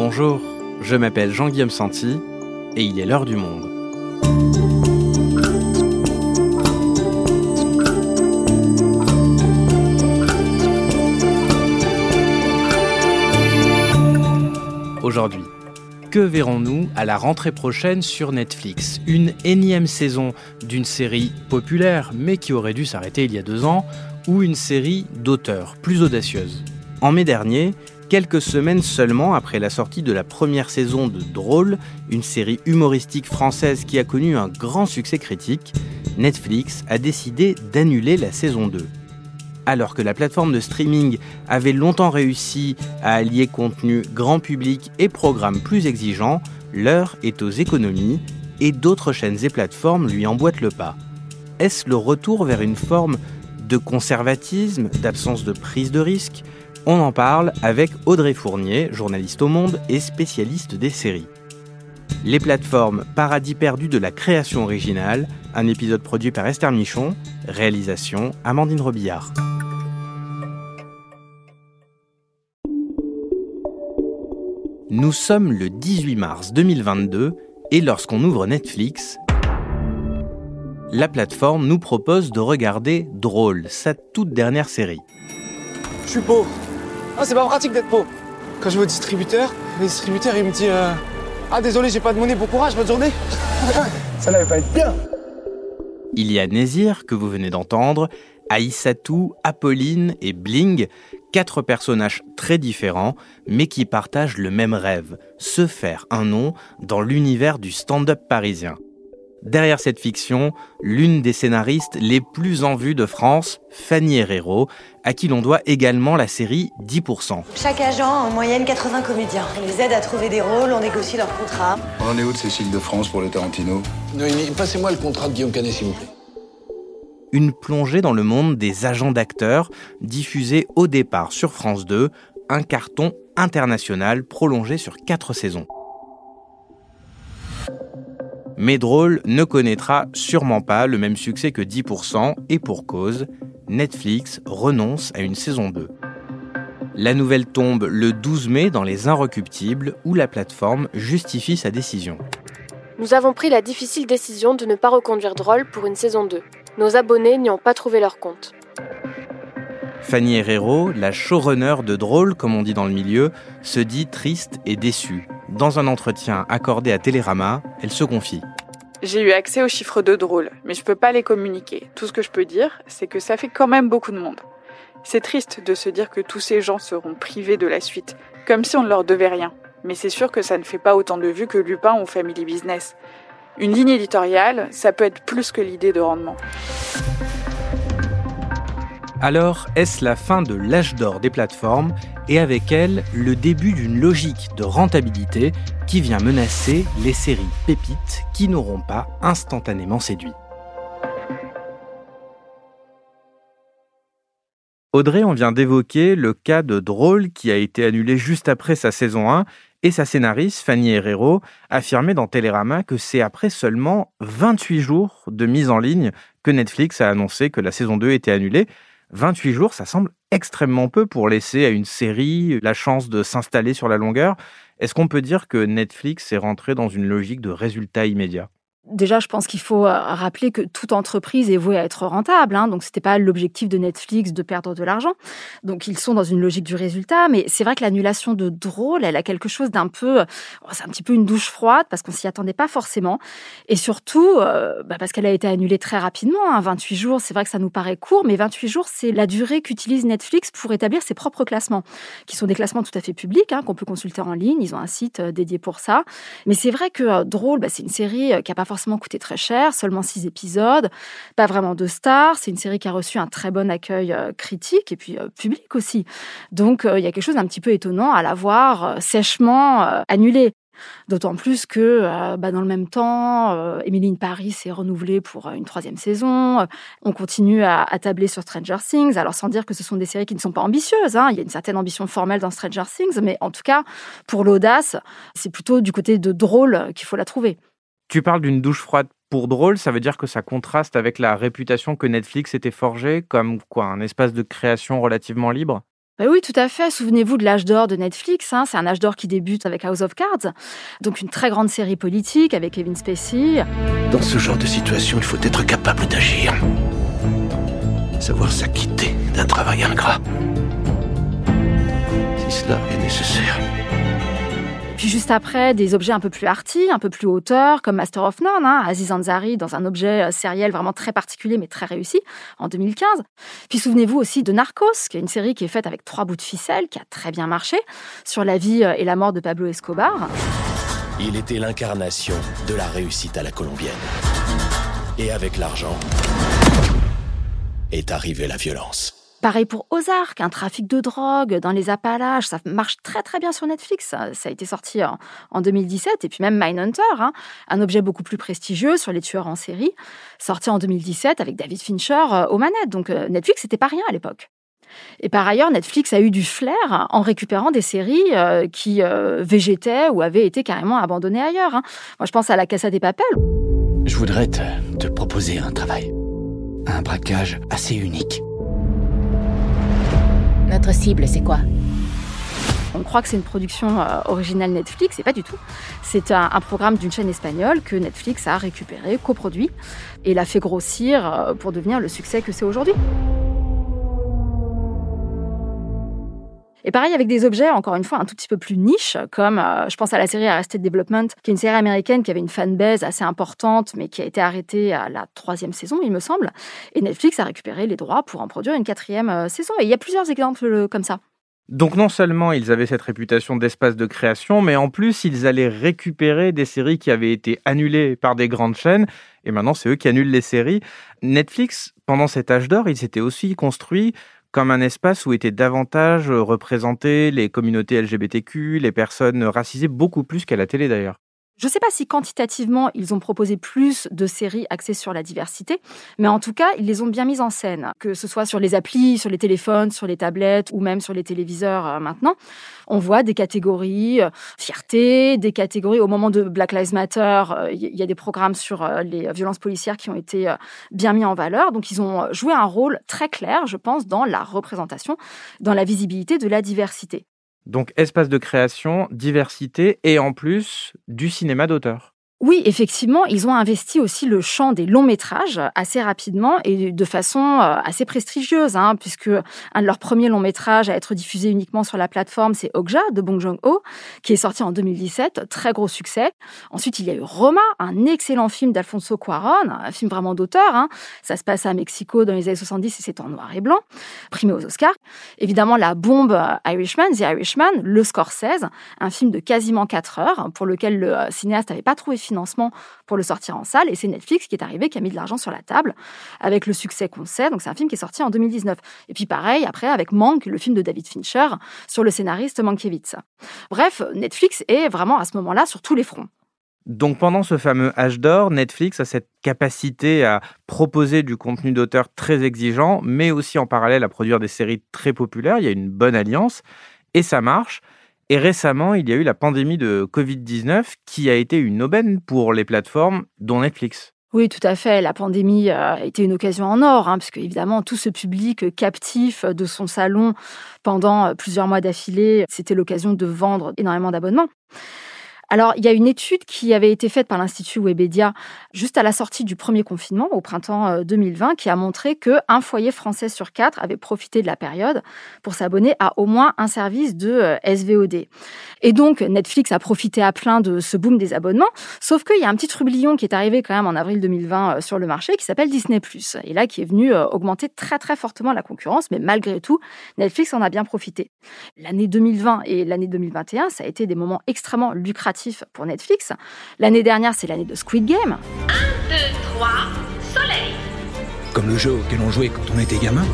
Bonjour, je m'appelle Jean-Guillaume Santi et il est l'heure du monde. Aujourd'hui, que verrons-nous à la rentrée prochaine sur Netflix? Une énième saison d'une série populaire mais qui aurait dû s'arrêter il y a deux ans ou une série d'auteurs plus audacieuse En mai dernier, quelques semaines seulement après la sortie de la première saison de Drôle, une série humoristique française qui a connu un grand succès critique, Netflix a décidé d'annuler la saison 2 alors que la plateforme de streaming avait longtemps réussi à allier contenu grand public et programmes plus exigeants, l'heure est aux économies et d'autres chaînes et plateformes lui emboîtent le pas. Est-ce le retour vers une forme de conservatisme, d'absence de prise de risque On en parle avec Audrey Fournier, journaliste au Monde et spécialiste des séries. Les plateformes Paradis perdu de la création originale, un épisode produit par Esther Michon, réalisation Amandine Robillard. Nous sommes le 18 mars 2022 et lorsqu'on ouvre Netflix, la plateforme nous propose de regarder Drôle, sa toute dernière série. Je suis pauvre. Ah, c'est pas pratique d'être pauvre. Quand je vais au distributeur, le distributeur il me dit euh, Ah, désolé, j'ai pas de monnaie, bon courage, bonne journée. Ça n'allait pas être bien. Il y a Nézir, que vous venez d'entendre, Aïssatou, Apolline et Bling, quatre personnages très différents, mais qui partagent le même rêve, se faire un nom dans l'univers du stand-up parisien. Derrière cette fiction, l'une des scénaristes les plus en vue de France, Fanny Herrero, à qui l'on doit également la série 10%. Chaque agent en moyenne 80 comédiens. On les aide à trouver des rôles, on négocie leur contrat. On en est où de Cécile de France pour le Tarantino? Noémie, passez-moi le contrat de Guillaume Canet, s'il vous plaît. Une plongée dans le monde des agents d'acteurs, diffusée au départ sur France 2, un carton international prolongé sur quatre saisons. Mais Drôle ne connaîtra sûrement pas le même succès que 10% et pour cause, Netflix renonce à une saison 2. La nouvelle tombe le 12 mai dans Les Inrecuptibles où la plateforme justifie sa décision. Nous avons pris la difficile décision de ne pas reconduire Drôle pour une saison 2. Nos abonnés n'y ont pas trouvé leur compte. Fanny Herrero, la showrunner de Drôle, comme on dit dans le milieu, se dit triste et déçue. Dans un entretien accordé à Télérama, elle se confie. J'ai eu accès aux chiffres de Drôle, mais je peux pas les communiquer. Tout ce que je peux dire, c'est que ça fait quand même beaucoup de monde. C'est triste de se dire que tous ces gens seront privés de la suite, comme si on ne leur devait rien. Mais c'est sûr que ça ne fait pas autant de vues que Lupin ou Family Business. Une ligne éditoriale, ça peut être plus que l'idée de rendement. Alors, est-ce la fin de l'âge d'or des plateformes et avec elle le début d'une logique de rentabilité qui vient menacer les séries pépites qui n'auront pas instantanément séduit? Audrey, on vient d'évoquer le cas de Drôle qui a été annulé juste après sa saison 1 et sa scénariste, Fanny Herrero, affirmait dans Télérama que c'est après seulement 28 jours de mise en ligne que Netflix a annoncé que la saison 2 était annulée. 28 jours, ça semble extrêmement peu pour laisser à une série la chance de s'installer sur la longueur. Est-ce qu'on peut dire que Netflix est rentré dans une logique de résultat immédiat? Déjà, je pense qu'il faut euh, rappeler que toute entreprise est vouée à être rentable. Hein, donc, c'était pas l'objectif de Netflix de perdre de l'argent. Donc, ils sont dans une logique du résultat. Mais c'est vrai que l'annulation de Drôle, elle a quelque chose d'un peu, oh, c'est un petit peu une douche froide parce qu'on s'y attendait pas forcément. Et surtout, euh, bah, parce qu'elle a été annulée très rapidement. Hein, 28 jours, c'est vrai que ça nous paraît court, mais 28 jours, c'est la durée qu'utilise Netflix pour établir ses propres classements, qui sont des classements tout à fait publics, hein, qu'on peut consulter en ligne. Ils ont un site euh, dédié pour ça. Mais c'est vrai que Drôle, bah, c'est une série qui a pas forcément coûté très cher, seulement six épisodes, pas vraiment de stars. C'est une série qui a reçu un très bon accueil euh, critique et puis euh, public aussi. Donc euh, il y a quelque chose d'un petit peu étonnant à la voir sèchement annulée. D'autant plus que bah, dans le même temps, euh, Emily Paris est renouvelée pour une troisième saison. On continue à, tabler sur Stranger Things. Alors sans dire que ce sont des séries qui ne sont pas ambitieuses. Hein. Il y a une certaine ambition formelle dans Stranger Things, mais en tout cas, pour l'audace, c'est plutôt du côté de drôle qu'il faut la trouver. Tu parles d'une douche froide pour drôle, ça veut dire que ça contraste avec la réputation que Netflix était forgée comme quoi un espace de création relativement libre? Bah oui, tout à fait. Souvenez-vous de l'âge d'or de Netflix. Hein. C'est un âge d'or qui débute avec House of Cards, donc une très grande série politique avec Kevin Spacey. Dans ce genre de situation, il faut être capable d'agir. Savoir s'acquitter d'un travail ingrat. Si cela est nécessaire. Puis juste après, des objets un peu plus arty, un peu plus hauteur, comme Master of None, hein, Aziz Ansari, dans un objet euh, sériel vraiment très particulier mais très réussi, en 2015. Puis souvenez-vous aussi de Narcos, qui est une série qui est faite avec trois bouts de ficelle, qui a très bien marché, sur la vie euh, et la mort de Pablo Escobar. Il était l'incarnation de la réussite à la colombienne. Et avec l'argent est arrivée la violence. Pareil pour Ozark, un trafic de drogue dans les Appalaches, ça marche très très bien sur Netflix. Ça, a été sorti en, 2017 et puis même Mindhunter, hein, un objet beaucoup plus prestigieux sur les tueurs en série, sorti en 2017 avec David Fincher euh, aux manettes. Donc euh, Netflix c'était pas rien à l'époque. Et par ailleurs, Netflix a eu du flair en récupérant des séries euh, qui végétaient ou avaient été carrément abandonnées ailleurs. Hein. Moi, je pense à La Casa des Papel. Je voudrais te proposer un travail. Un braquage assez unique. Notre cible, c'est quoi? On croit que c'est une production euh, originale Netflix, et pas du tout. C'est un, programme d'une chaîne espagnole que Netflix a récupéré, coproduit, et l'a fait grossir euh, pour devenir le succès que c'est aujourd'hui. Et pareil avec des objets, encore une fois, un tout petit peu plus niche, comme euh, je pense à la série Arrested Development, qui est une série américaine qui avait une fanbase assez importante, mais qui a été arrêtée à la troisième saison, il me semble. Et Netflix a récupéré les droits pour en produire une quatrième euh, saison. Et il y a plusieurs exemples euh, comme ça. Donc non seulement ils avaient cette réputation d'espace de création, mais en plus ils allaient récupérer des séries qui avaient été annulées par des grandes chaînes, et maintenant c'est eux qui annulent les séries. Netflix, pendant cet âge d'or, ils s'étaient aussi construits comme un espace où étaient davantage représentées les communautés LGBTQ, les personnes racisées, beaucoup plus qu'à la télé d'ailleurs. Je ne sais pas si quantitativement ils ont proposé plus de séries axées sur la diversité, mais en tout cas ils les ont bien mises en scène, que ce soit sur les applis, sur les téléphones, sur les tablettes ou même sur les téléviseurs euh, maintenant. On voit des catégories euh, fierté, des catégories au moment de Black Lives Matter, euh, il y a des programmes sur les violences policières qui ont été bien mis en valeur. Donc ils ont joué un rôle très clair, je pense, dans la représentation, dans la visibilité de la diversité. Donc espace de création, diversité et en plus du cinéma d'auteur. Oui, effectivement, ils ont investi aussi le champ des longs métrages assez rapidement et de façon euh, assez prestigieuse, hein, puisque un de leurs premiers longs métrages à être diffusé uniquement sur la plateforme, c'est Okja de Bong Joon-ho, qui est sorti en 2017, très gros succès. Ensuite, il y a eu Roma, un excellent film d'Alfonso Cuarón, un film vraiment d'auteur. Hein. Ça se passe à Mexico dans les années 70 et c'est en noir et blanc, primé aux Oscars. Évidemment, la bombe euh, Irishman, The Irishman, le Scorsese, un film de quasiment 4 heures pour lequel le euh, cinéaste n'avait pas trouvé financement pour le sortir en salle. Et c'est Netflix qui est arrivé, qui a mis de l'argent sur la table avec le succès qu'on sait. Donc c'est un film qui est sorti en 2019. Et puis pareil, après, avec Mank, le film de David Fincher sur le scénariste Mankiewicz. Bref, Netflix est vraiment à ce moment-là sur tous les fronts. Donc pendant ce fameux âge d'or, Netflix a cette capacité à proposer du contenu d'auteur très exigeant, mais aussi en parallèle à produire des séries très populaires. Il y a une bonne alliance et ça marche. Et récemment, il y a eu la pandémie de Covid-19 qui a été une aubaine pour les plateformes, dont Netflix. Oui, tout à fait. La pandémie euh, a été une occasion en or, hein, puisque évidemment, tout ce public captif de son salon pendant plusieurs mois d'affilée, c'était l'occasion de vendre énormément d'abonnements. Alors, il y a une étude qui avait été faite par l'Institut Webedia juste à la sortie du premier confinement, au printemps 2020, euh, qui a montré qu'un foyer français sur quatre avait profité de la période pour s'abonner à au moins un service de euh, SVOD. Et donc, Netflix a profité à plein de ce boom des abonnements, sauf qu'il y a un petit trublion qui est arrivé quand même en avril 2020 euh, sur le marché qui s'appelle Disney+. Et là, qui est venu augmenter très très fortement la concurrence, mais malgré tout, Netflix en a bien profité. L'année 2020 et l'année 2021, ça a été des moments extrêmement lucratifs pour Netflix. L'année dernière, c'est l'année de Squid Game. 1, 2, 3, soleil Comme le jeu auquel on jouait quand on était gamin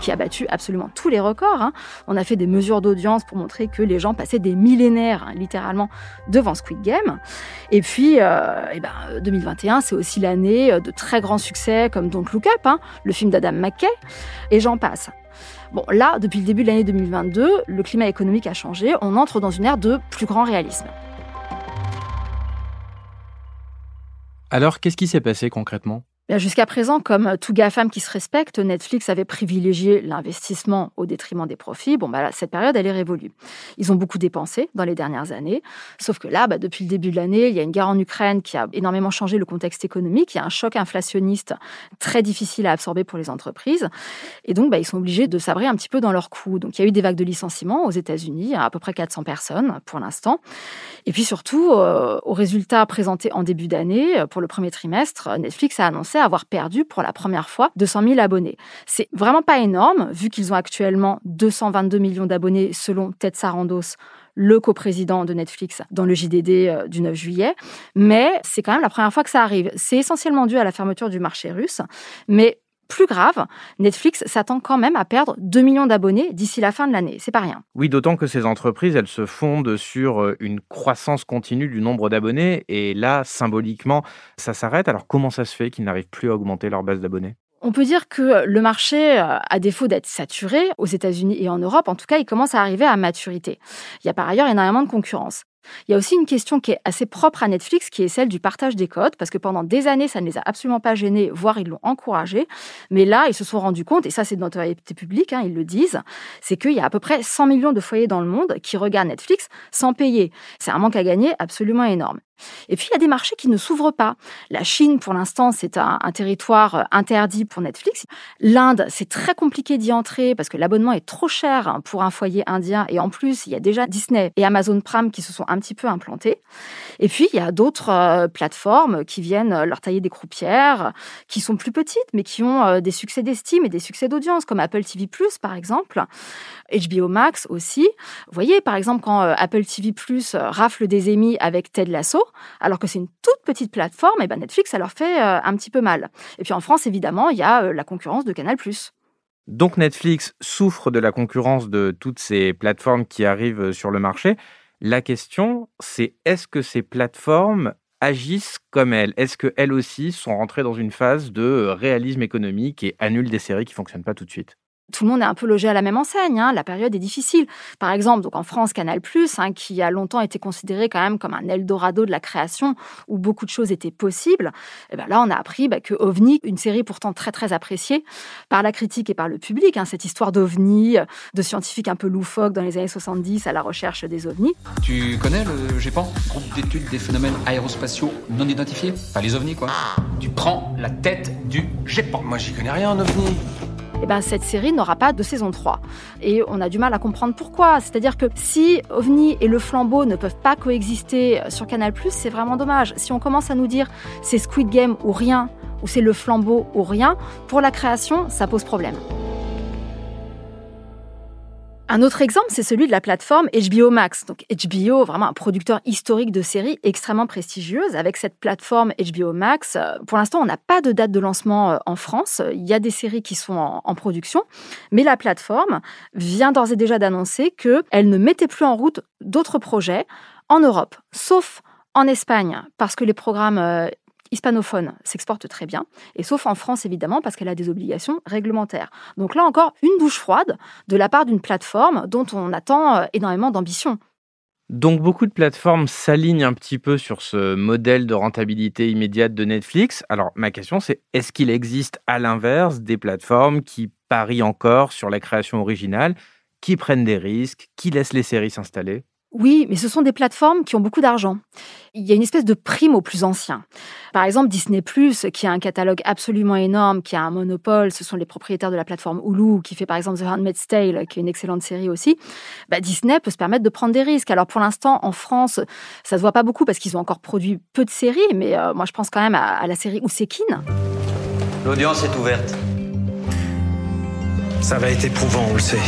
qui a battu absolument tous les records. Hein. On a fait des mesures d'audience pour montrer que les gens passaient des millénaires, hein, littéralement, devant Squid Game. Et puis, euh, eh ben, 2021, c'est aussi l'année de très grands succès comme Don't Look Up, hein, le film d'Adam McKay, et j'en passe. Bon, là, depuis le début de l'année 2022, le climat économique a changé. On entre dans une ère de plus grand réalisme. Alors, qu'est-ce qui s'est passé concrètement? Jusqu'à présent, comme tout GAFAM qui se respecte, Netflix avait privilégié l'investissement au détriment des profits. Bon, bah, cette période, elle est révolue. Ils ont beaucoup dépensé dans les dernières années. Sauf que là, bah, depuis le début de l'année, il y a une guerre en Ukraine qui a énormément changé le contexte économique. Il y a un choc inflationniste très difficile à absorber pour les entreprises. Et donc, bah, ils sont obligés de sabrer un petit peu dans leurs coûts. Donc, il y a eu des vagues de licenciements aux États-Unis, à, peu près 400 personnes pour l'instant. Et puis surtout, euh, aux résultats présentés en début d'année, pour le premier trimestre, Netflix a annoncé avoir perdu pour la première fois 200 000 abonnés. C'est vraiment pas énorme, vu qu'ils ont actuellement 222 millions d'abonnés selon Ted Sarandos, le coprésident de Netflix dans le JDD euh, du 9 juillet. Mais c'est quand même la première fois que ça arrive. C'est essentiellement dû à la fermeture du marché russe. Mais plus grave, Netflix s'attend quand même à perdre 2 millions d'abonnés d'ici la fin de l'année. C'est pas rien. Oui, d'autant que ces entreprises, elles se fondent sur euh, une croissance continue du nombre d'abonnés. Et là, symboliquement, ça s'arrête. Alors comment ça se fait qu'ils n'arrivent plus à augmenter leur base d'abonnés? On peut dire que le marché, euh, à défaut d'être saturé aux États-Unis et en Europe, en tout cas, il commence à arriver à maturité. Il y a par ailleurs énormément de concurrence. Il y a aussi une question qui est assez propre à Netflix, qui est celle du partage des codes, parce que pendant des années, ça ne les a absolument pas gênés, voire ils l'ont encouragé. Mais là, ils se sont rendus compte, et ça c'est de notoriété publique, hein, ils le disent, c'est qu'il y a à peu près 100 millions de foyers dans le monde qui regardent Netflix sans payer. C'est un manque à gagner absolument énorme. Et puis, il y a des marchés qui ne s'ouvrent pas. La Chine, pour l'instant, c'est un, territoire euh, interdit pour Netflix. L'Inde, c'est très compliqué d'y entrer parce que l'abonnement est trop cher pour un foyer indien. Et en plus, il y a déjà Disney et Amazon Prime qui se sont un petit peu implantés. Et puis, il y a d'autres euh, plateformes qui viennent euh, leur tailler des croupières, qui sont plus petites, mais qui ont des succès d'estime et des succès d'audience, comme Apple TV+, par exemple. HBO Max aussi. Vous voyez, par exemple, quand Apple TV+, rafle des émis avec Ted Lasso, alors que c'est une toute petite plateforme, et ben Netflix, ça leur fait euh, un petit peu mal. Et puis en France, évidemment, il y a euh, la concurrence de Canal+. Donc Netflix souffre de la concurrence de toutes ces plateformes qui arrivent euh, sur le marché. La question, c'est est-ce que ces plateformes agissent comme elles? Est-ce qu'elles aussi sont rentrées dans une phase de réalisme économique et annulent des séries qui ne fonctionnent pas tout de suite? Tout le monde est un peu logé à la même enseigne. Hein. La période est difficile. Par exemple, donc en France, Canal+, hein, qui a longtemps été considéré quand même comme un Eldorado de la création, où beaucoup de choses étaient possibles. Et ben là, on a appris bah, que OVNI, une série pourtant très très appréciée par la critique et par le public, hein, cette histoire d'OVNI, de scientifiques un peu loufoques dans les années 70 à la recherche des OVNIs. Tu connais le GEPAN, groupe d'études des phénomènes aérospatiaux non identifiés? Enfin, les OVNIs, quoi. Tu prends la tête du GEPAN. Moi, j'y connais rien en OVNI eh ben, cette série n'aura pas de saison 3. Et on a du mal à comprendre pourquoi. C'est-à-dire que si OVNI et le flambeau ne peuvent pas coexister sur Canal+, c'est vraiment dommage. Si on commence à nous dire c'est Squid Game ou rien, ou c'est le flambeau ou rien, pour la création, ça pose problème. Un autre exemple, c'est celui de la plateforme HBO Max. Donc HBO, vraiment un producteur historique de séries extrêmement prestigieuse. Avec cette plateforme HBO Max, euh, pour l'instant, on n'a pas de date de lancement euh, en France. Il y a des séries qui sont en, production, mais la plateforme vient d'ores et déjà d'annoncer qu'elle ne mettait plus en route d'autres projets en Europe, sauf en Espagne, parce que les programmes euh, hispanophone s'exporte très bien, et sauf en France évidemment parce qu'elle a des obligations réglementaires. Donc là encore, une douche froide de la part d'une plateforme dont on attend euh, énormément d'ambition. Donc beaucoup de plateformes s'alignent un petit peu sur ce modèle de rentabilité immédiate de Netflix. Alors ma question c'est, est-ce qu'il existe à l'inverse des plateformes qui parient encore sur la création originale, qui prennent des risques, qui laissent les séries s'installer? Oui, mais ce sont des plateformes qui ont beaucoup d'argent. Il y a une espèce de prime aux plus anciens. Par exemple, Disney ⁇ qui a un catalogue absolument énorme, qui a un monopole, ce sont les propriétaires de la plateforme Hulu, qui fait par exemple The Handmaid's Tale, qui est une excellente série aussi. Bah, Disney peut se permettre de prendre des risques. Alors pour l'instant, en France, ça se voit pas beaucoup parce qu'ils ont encore produit peu de séries, mais euh, moi je pense quand même à, à la série Ousekine. L'audience est ouverte. Ça va être éprouvant, on le sait.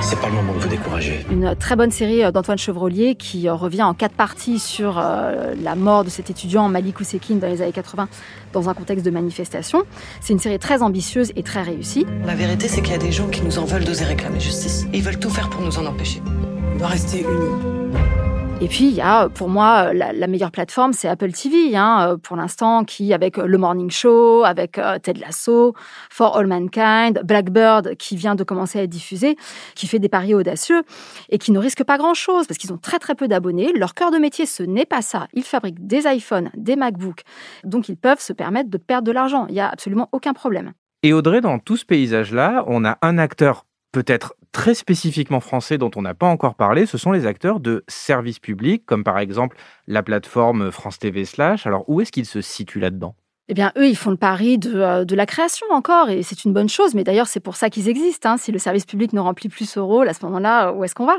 C'est pas le moment de vous décourager. Une très bonne série euh, d'Antoine Chevrolier qui euh, revient en quatre parties sur euh, la mort de cet étudiant Malik Ousekine dans les années 80 dans un contexte de manifestation. C'est une série très ambitieuse et très réussie. La vérité, c'est qu'il y a des gens qui nous en veulent d'oser réclamer justice. ils veulent tout faire pour nous en empêcher. On doit rester unis. Et puis, il y a pour moi la, meilleure plateforme, c'est Apple TV, hein, pour l'instant, qui avec le Morning Show, avec Ted Lasso, For All Mankind, Blackbird, qui vient de commencer à être diffusé, qui fait des paris audacieux et qui ne risque pas grand-chose parce qu'ils ont très très peu d'abonnés. Leur cœur de métier, ce n'est pas ça. Ils fabriquent des iPhones, des MacBooks, donc ils peuvent se permettre de perdre de l'argent. Il n'y a absolument aucun problème. Et Audrey, dans tout ce paysage-là, on a un acteur peut-être très spécifiquement français dont on n'a pas encore parlé, ce sont les acteurs de services publics, comme par exemple la plateforme France TV Slash. Alors où est-ce qu'ils se situent là-dedans? Eh bien, eux, ils font le pari de, euh, de la création encore, et c'est une bonne chose. Mais d'ailleurs, c'est pour ça qu'ils existent. Hein. Si le service public ne remplit plus ce rôle, à ce moment-là, où est-ce qu'on va?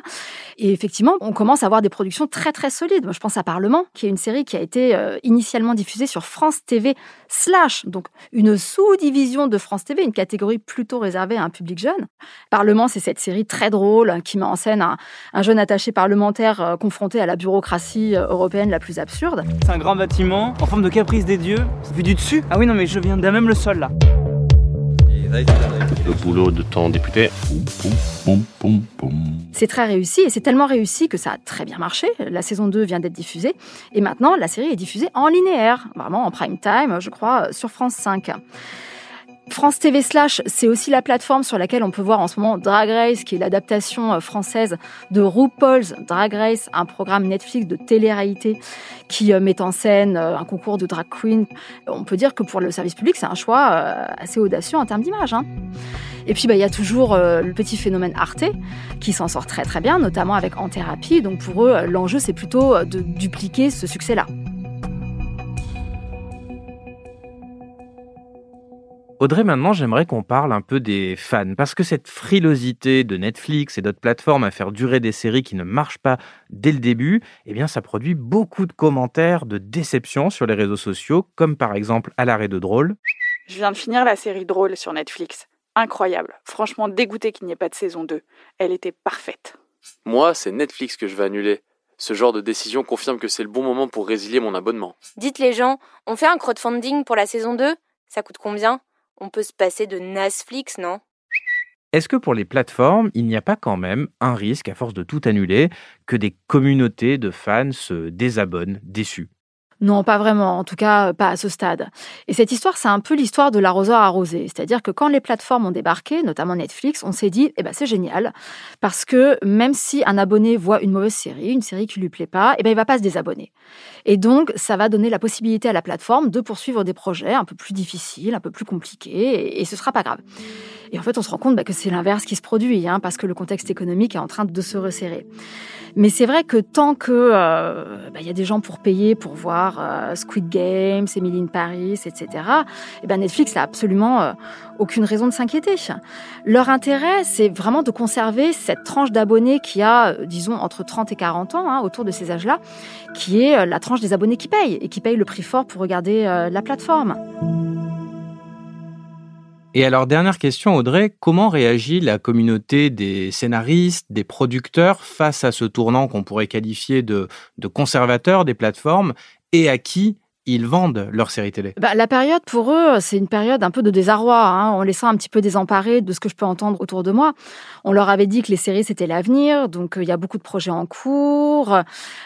Et effectivement, on commence à avoir des productions très très solides. Moi, je pense à Parlement, qui est une série qui a été euh, initialement diffusée sur France TV slash, donc une sous-division de France TV, une catégorie plutôt réservée à un public jeune. Parlement, c'est cette série très drôle qui met en scène un, jeune attaché parlementaire euh, confronté à la bureaucratie européenne la plus absurde. C'est un grand bâtiment en forme de caprice des dieux, vu du dessus Ah oui, non, mais je viens d'un même le sol là. Le boulot de ton député. C'est très réussi et c'est tellement réussi que ça a très bien marché. La saison 2 vient d'être diffusée et maintenant la série est diffusée en linéaire, vraiment en prime time, je crois, sur France 5. France TV Slash, c'est aussi la plateforme sur laquelle on peut voir en ce moment Drag Race, qui est l'adaptation euh, française de RuPaul's Drag Race, un programme Netflix de télé-réalité qui euh, met en scène euh, un concours de drag queen. On peut dire que pour le service public, c'est un choix assez audacieux en termes d'image. Hein. Et puis, bah, il y a toujours le petit phénomène Arte qui s'en sort très très bien, notamment avec En Thérapie. Donc pour eux, l'enjeu, c'est plutôt de dupliquer ce succès-là. Audrey, maintenant, j'aimerais qu'on parle un peu des fans, parce que cette frilosité de Netflix et d'autres plateformes à faire durer des séries qui ne marchent pas dès le début, eh bien, ça produit beaucoup de commentaires de déception sur les réseaux sociaux, comme par exemple à l'arrêt de Drôle. Je viens de finir la série Drôle sur Netflix. Incroyable. Franchement dégoûté qu'il n'y ait pas de saison 2. Elle était parfaite. Moi, c'est Netflix que je vais annuler. Ce genre de décision confirme que c'est le bon moment pour résilier mon abonnement. Dites les gens, on fait un crowdfunding pour la saison 2 Ça coûte combien? On peut se passer de Netflix, non? Est-ce que pour les plateformes, il n'y a pas quand même un risque, à force de tout annuler, que des communautés de fans se désabonnent, déçus? Non, pas vraiment, en tout cas pas à ce stade. Et cette histoire, c'est un peu l'histoire de l'arroseur arrosé. C'est-à-dire que quand les plateformes ont débarqué, notamment Netflix, on s'est dit, eh ben, c'est génial, parce que même si un abonné voit une mauvaise série, une série qui lui plaît pas, eh ben, il va pas se désabonner. Et donc, ça va donner la possibilité à la plateforme de poursuivre des projets un peu plus difficiles, un peu plus compliqués, et, ce sera pas grave. Et en fait, on se rend compte bah, que c'est l'inverse qui se produit, hein, parce que le contexte économique est en train de se resserrer. Mais c'est vrai que tant que euh, bah, il y a des gens pour payer pour voir euh, Squid Games, Emily in Paris, etc. Et ben Netflix n'a absolument euh, aucune raison de s'inquiéter. Leur intérêt, c'est vraiment de conserver cette tranche d'abonnés qui a, disons, entre 30 et 40 ans, hein, autour de ces âges-là, qui est la tranche des abonnés qui payent et qui payent le prix fort pour regarder la plateforme. Et alors, dernière question, Audrey, comment réagit la communauté des scénaristes, des producteurs face à ce tournant qu'on pourrait qualifier de, conservateur des plateformes et à qui ils vendent leur série télé bah, La période pour eux, c'est une période un peu de désarroi. Hein. On les sent un petit peu désemparés de ce que je peux entendre autour de moi. On leur avait dit que les séries, c'était l'avenir. Donc, euh, il y a beaucoup de projets en cours.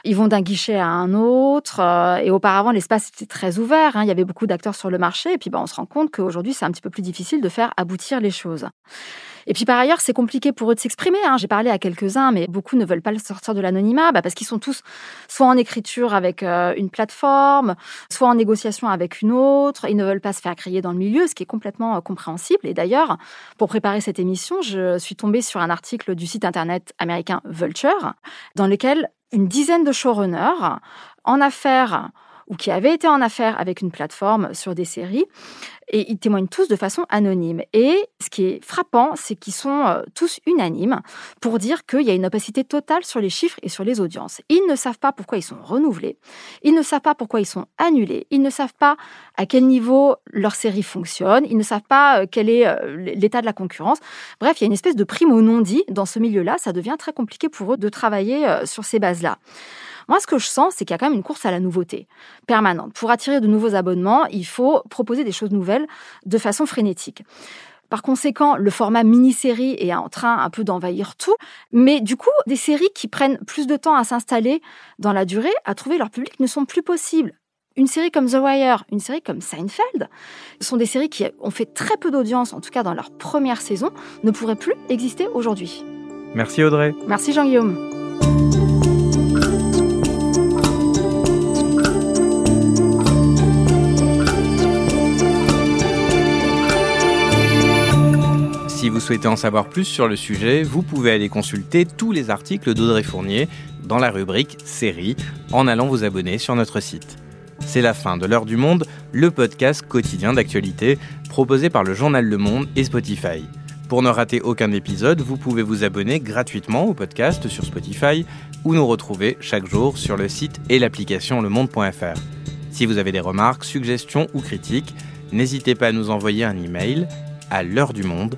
Ils vont d'un guichet à un autre. Euh, et auparavant, l'espace était très ouvert. Hein. Il y avait beaucoup d'acteurs sur le marché. Et puis, bah, on se rend compte qu'aujourd'hui, c'est un petit peu plus difficile de faire aboutir les choses. Et puis par ailleurs, c'est compliqué pour eux de s'exprimer. Hein. J'ai parlé à quelques-uns, mais beaucoup ne veulent pas sortir de l'anonymat bah, parce qu'ils sont tous soit en écriture avec euh, une plateforme, soit en négociation avec une autre. Ils ne veulent pas se faire crier dans le milieu, ce qui est complètement euh, compréhensible. Et d'ailleurs, pour préparer cette émission, je suis tombée sur un article du site internet américain Vulture, dans lequel une dizaine de showrunners en affaires ou qui avaient été en affaires avec une plateforme sur des séries et ils témoignent tous de façon anonyme. Et ce qui est frappant, c'est qu'ils sont euh, tous unanimes pour dire qu'il y a une opacité totale sur les chiffres et sur les audiences. Ils ne savent pas pourquoi ils sont renouvelés, ils ne savent pas pourquoi ils sont annulés, ils ne savent pas à quel niveau leur série fonctionne, ils ne savent pas euh, quel est euh, l'état de la concurrence. Bref, il y a une espèce de prime au non-dit dans ce milieu-là. Ça devient très compliqué pour eux de travailler sur ces bases-là. Moi, ce que je sens, c'est qu'il y a quand même une course à la nouveauté permanente. Pour attirer de nouveaux abonnements, il faut proposer des choses nouvelles de façon frénétique. Par conséquent, le format mini-série est en train un peu d'envahir tout. Mais du coup, des séries qui prennent plus de temps à s'installer dans la durée, à trouver leur public, ne sont plus possibles. Une série comme The Wire, une série comme Seinfeld, sont des séries qui ont fait très peu d'audience, en tout cas dans leur première saison, ne pourraient plus exister aujourd'hui. Merci Audrey. Merci Jean-Guillaume. Si vous souhaitez en savoir plus sur le sujet, vous pouvez aller consulter tous les articles d'Audrey Fournier dans la rubrique Série en allant vous abonner sur notre site. C'est la fin de l'heure du monde, le podcast quotidien d'actualité proposé par le journal Le Monde et Spotify. Pour ne rater aucun épisode, vous pouvez vous abonner gratuitement au podcast sur Spotify ou nous retrouver chaque jour sur le site et l'application lemonde.fr. Si vous avez des remarques, suggestions ou critiques, n'hésitez pas à nous envoyer un email à l'heure du monde